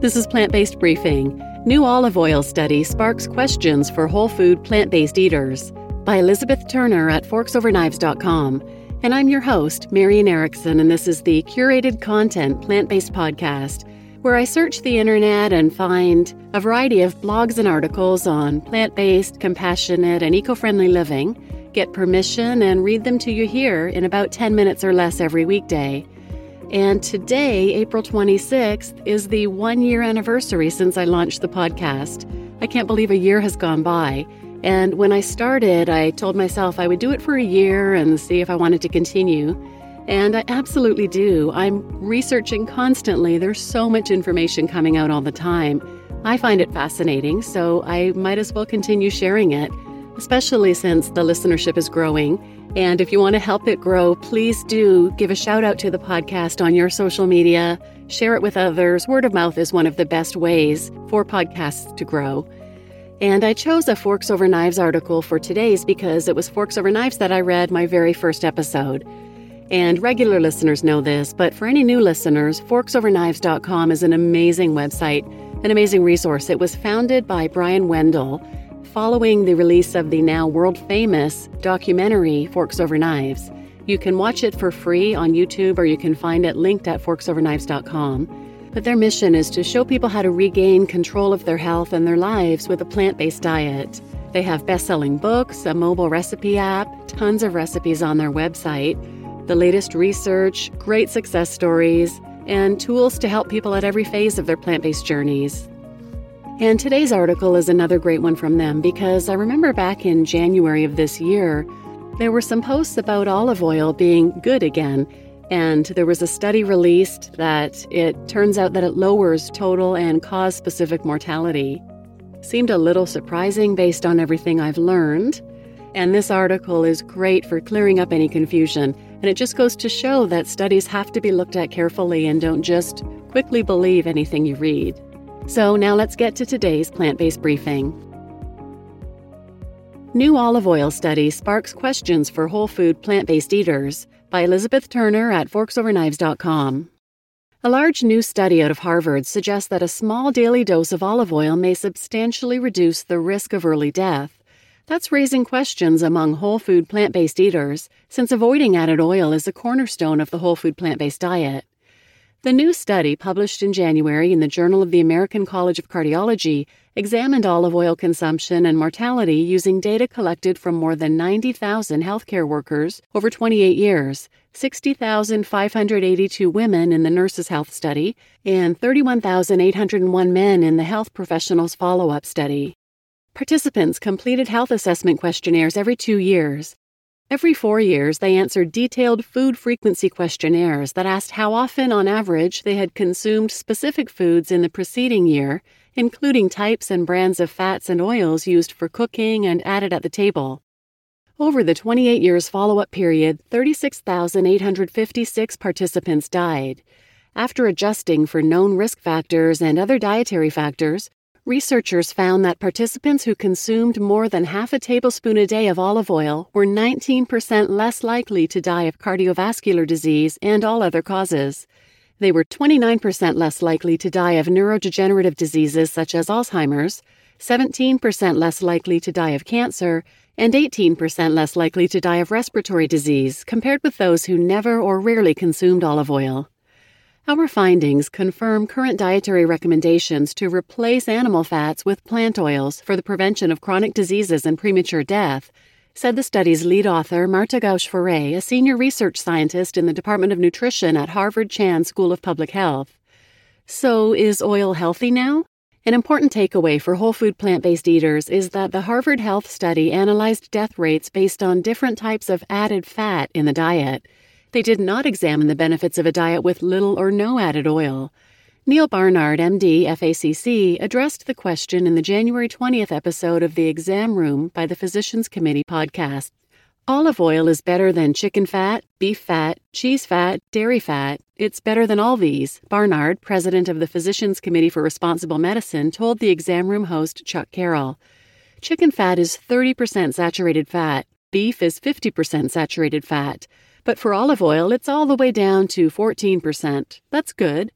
This is Plant Based Briefing. New olive oil study sparks questions for whole food plant based eaters by Elizabeth Turner at forksoverknives.com. And I'm your host, Marian Erickson, and this is the curated content plant based podcast where I search the internet and find a variety of blogs and articles on plant based, compassionate, and eco friendly living, get permission, and read them to you here in about 10 minutes or less every weekday. And today, April 26th, is the one year anniversary since I launched the podcast. I can't believe a year has gone by. And when I started, I told myself I would do it for a year and see if I wanted to continue. And I absolutely do. I'm researching constantly. There's so much information coming out all the time. I find it fascinating, so I might as well continue sharing it, especially since the listenership is growing. And if you want to help it grow, please do give a shout out to the podcast on your social media, share it with others. Word of mouth is one of the best ways for podcasts to grow. And I chose a Forks Over Knives article for today's because it was Forks Over Knives that I read my very first episode. And regular listeners know this, but for any new listeners, forksoverknives.com is an amazing website, an amazing resource. It was founded by Brian Wendell following the release of the now world famous documentary Forks Over Knives. You can watch it for free on YouTube or you can find it linked at forksoverknives.com. But their mission is to show people how to regain control of their health and their lives with a plant based diet. They have best selling books, a mobile recipe app, tons of recipes on their website the latest research, great success stories, and tools to help people at every phase of their plant based journeys. And today's article is another great one from them because I remember back in January of this year, there were some posts about olive oil being good again. And there was a study released that it turns out that it lowers total and cause specific mortality. Seemed a little surprising based on everything I've learned. And this article is great for clearing up any confusion and it just goes to show that studies have to be looked at carefully and don't just quickly believe anything you read. So now let's get to today's plant based briefing. New olive oil study sparks questions for whole food plant based eaters by Elizabeth Turner at forksoverknives.com. A large new study out of Harvard suggests that a small daily dose of olive oil may substantially reduce the risk of early death. That's raising questions among whole food plant based eaters, since avoiding added oil is a cornerstone of the whole food plant based diet. The new study, published in January in the Journal of the American College of Cardiology, examined olive oil consumption and mortality using data collected from more than 90,000 healthcare workers over 28 years, 60,582 women in the Nurses' Health Study, and 31,801 men in the Health Professionals Follow Up Study. Participants completed health assessment questionnaires every two years. Every four years, they answered detailed food frequency questionnaires that asked how often, on average, they had consumed specific foods in the preceding year, including types and brands of fats and oils used for cooking and added at the table. Over the 28 years follow up period, 36,856 participants died. After adjusting for known risk factors and other dietary factors, Researchers found that participants who consumed more than half a tablespoon a day of olive oil were 19% less likely to die of cardiovascular disease and all other causes. They were 29% less likely to die of neurodegenerative diseases such as Alzheimer's, 17% less likely to die of cancer, and 18% less likely to die of respiratory disease compared with those who never or rarely consumed olive oil. Our findings confirm current dietary recommendations to replace animal fats with plant oils for the prevention of chronic diseases and premature death, said the study's lead author, Marta Guasch Ferré, a senior research scientist in the Department of Nutrition at Harvard Chan School of Public Health. So, is oil healthy now? An important takeaway for whole food plant based eaters is that the Harvard Health study analyzed death rates based on different types of added fat in the diet. They did not examine the benefits of a diet with little or no added oil. Neal Barnard, MD, FACC, addressed the question in the January 20th episode of the Exam Room by the Physicians Committee podcast. Olive oil is better than chicken fat, beef fat, cheese fat, dairy fat. It's better than all these, Barnard, president of the Physicians Committee for Responsible Medicine, told the exam room host Chuck Carroll. Chicken fat is 30% saturated fat, beef is 50% saturated fat. But for olive oil, it's all the way down to 14%. That's good.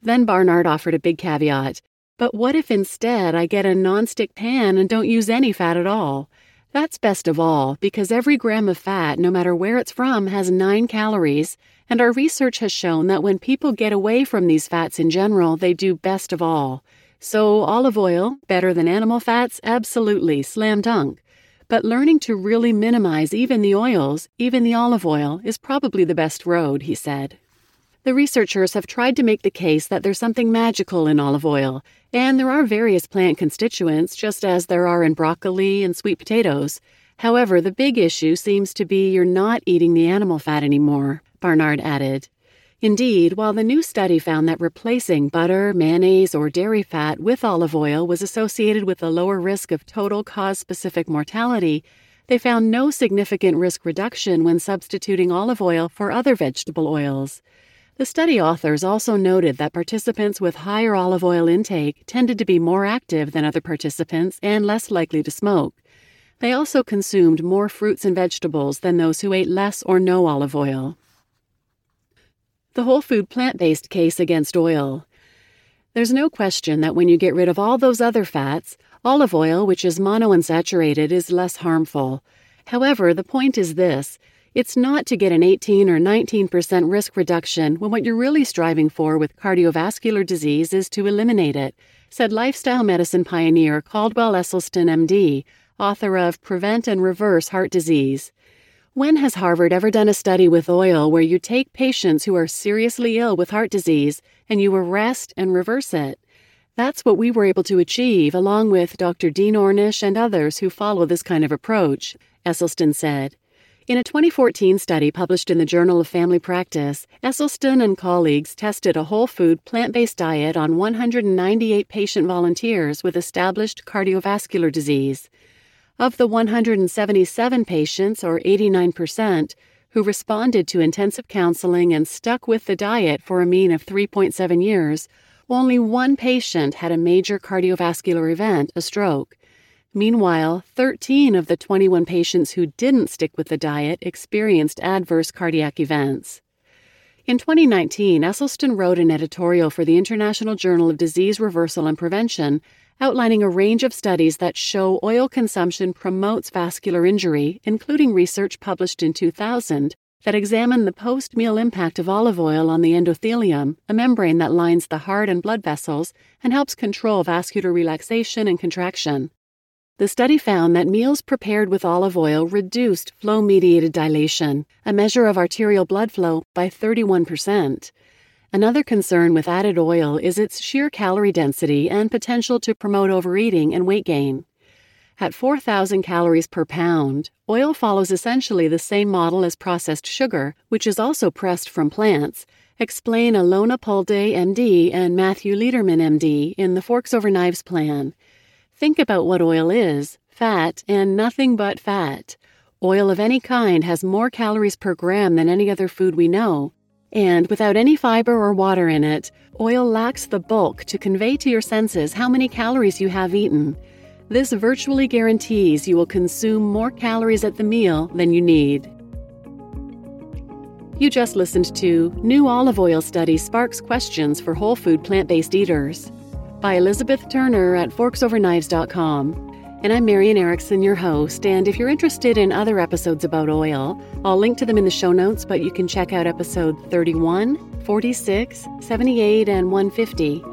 Then Barnard offered a big caveat. But what if instead I get a nonstick pan and don't use any fat at all? That's best of all because every gram of fat, no matter where it's from, has 9 calories, and our research has shown that when people get away from these fats in general, they do best of all. So, olive oil, better than animal fats? Absolutely, slam dunk. But learning to really minimize even the oils, even the olive oil, is probably the best road, he said. The researchers have tried to make the case that there's something magical in olive oil, and there are various plant constituents, just as there are in broccoli and sweet potatoes. However, the big issue seems to be you're not eating the animal fat anymore, Barnard added. Indeed, while the new study found that replacing butter, mayonnaise, or dairy fat with olive oil was associated with a lower risk of total cause specific mortality, they found no significant risk reduction when substituting olive oil for other vegetable oils. The study authors also noted that participants with higher olive oil intake tended to be more active than other participants and less likely to smoke. They also consumed more fruits and vegetables than those who ate less or no olive oil. The whole food plant based case against oil. There's no question that when you get rid of all those other fats, olive oil, which is monounsaturated, is less harmful. However, the point is this it's not to get an 18 or 19% risk reduction when what you're really striving for with cardiovascular disease is to eliminate it, said lifestyle medicine pioneer Caldwell Esselstyn, MD, author of Prevent and Reverse Heart Disease. When has Harvard ever done a study with oil where you take patients who are seriously ill with heart disease and you arrest and reverse it? That's what we were able to achieve, along with Dr. Dean Ornish and others who follow this kind of approach, Esselstyn said. In a 2014 study published in the Journal of Family Practice, Esselstyn and colleagues tested a whole food, plant based diet on 198 patient volunteers with established cardiovascular disease. Of the 177 patients, or 89%, who responded to intensive counseling and stuck with the diet for a mean of 3.7 years, only one patient had a major cardiovascular event, a stroke. Meanwhile, 13 of the 21 patients who didn't stick with the diet experienced adverse cardiac events. In 2019, Esselstyn wrote an editorial for the International Journal of Disease Reversal and Prevention outlining a range of studies that show oil consumption promotes vascular injury, including research published in 2000 that examined the post meal impact of olive oil on the endothelium, a membrane that lines the heart and blood vessels and helps control vascular relaxation and contraction. The study found that meals prepared with olive oil reduced flow mediated dilation, a measure of arterial blood flow, by 31%. Another concern with added oil is its sheer calorie density and potential to promote overeating and weight gain. At 4,000 calories per pound, oil follows essentially the same model as processed sugar, which is also pressed from plants, explain Alona Pulde, MD, and Matthew Lederman, MD, in the Forks Over Knives plan. Think about what oil is fat and nothing but fat. Oil of any kind has more calories per gram than any other food we know, and without any fiber or water in it, oil lacks the bulk to convey to your senses how many calories you have eaten. This virtually guarantees you will consume more calories at the meal than you need. You just listened to New Olive Oil Study Sparks Questions for Whole Food Plant Based Eaters by Elizabeth Turner at forksoverknives.com. And I'm Marian Erickson, your host. And if you're interested in other episodes about oil, I'll link to them in the show notes, but you can check out episode 31, 46, 78, and 150.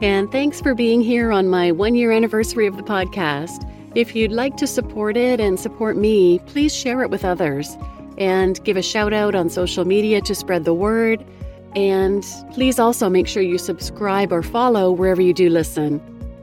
And thanks for being here on my one year anniversary of the podcast. If you'd like to support it and support me, please share it with others and give a shout out on social media to spread the word. And please also make sure you subscribe or follow wherever you do listen.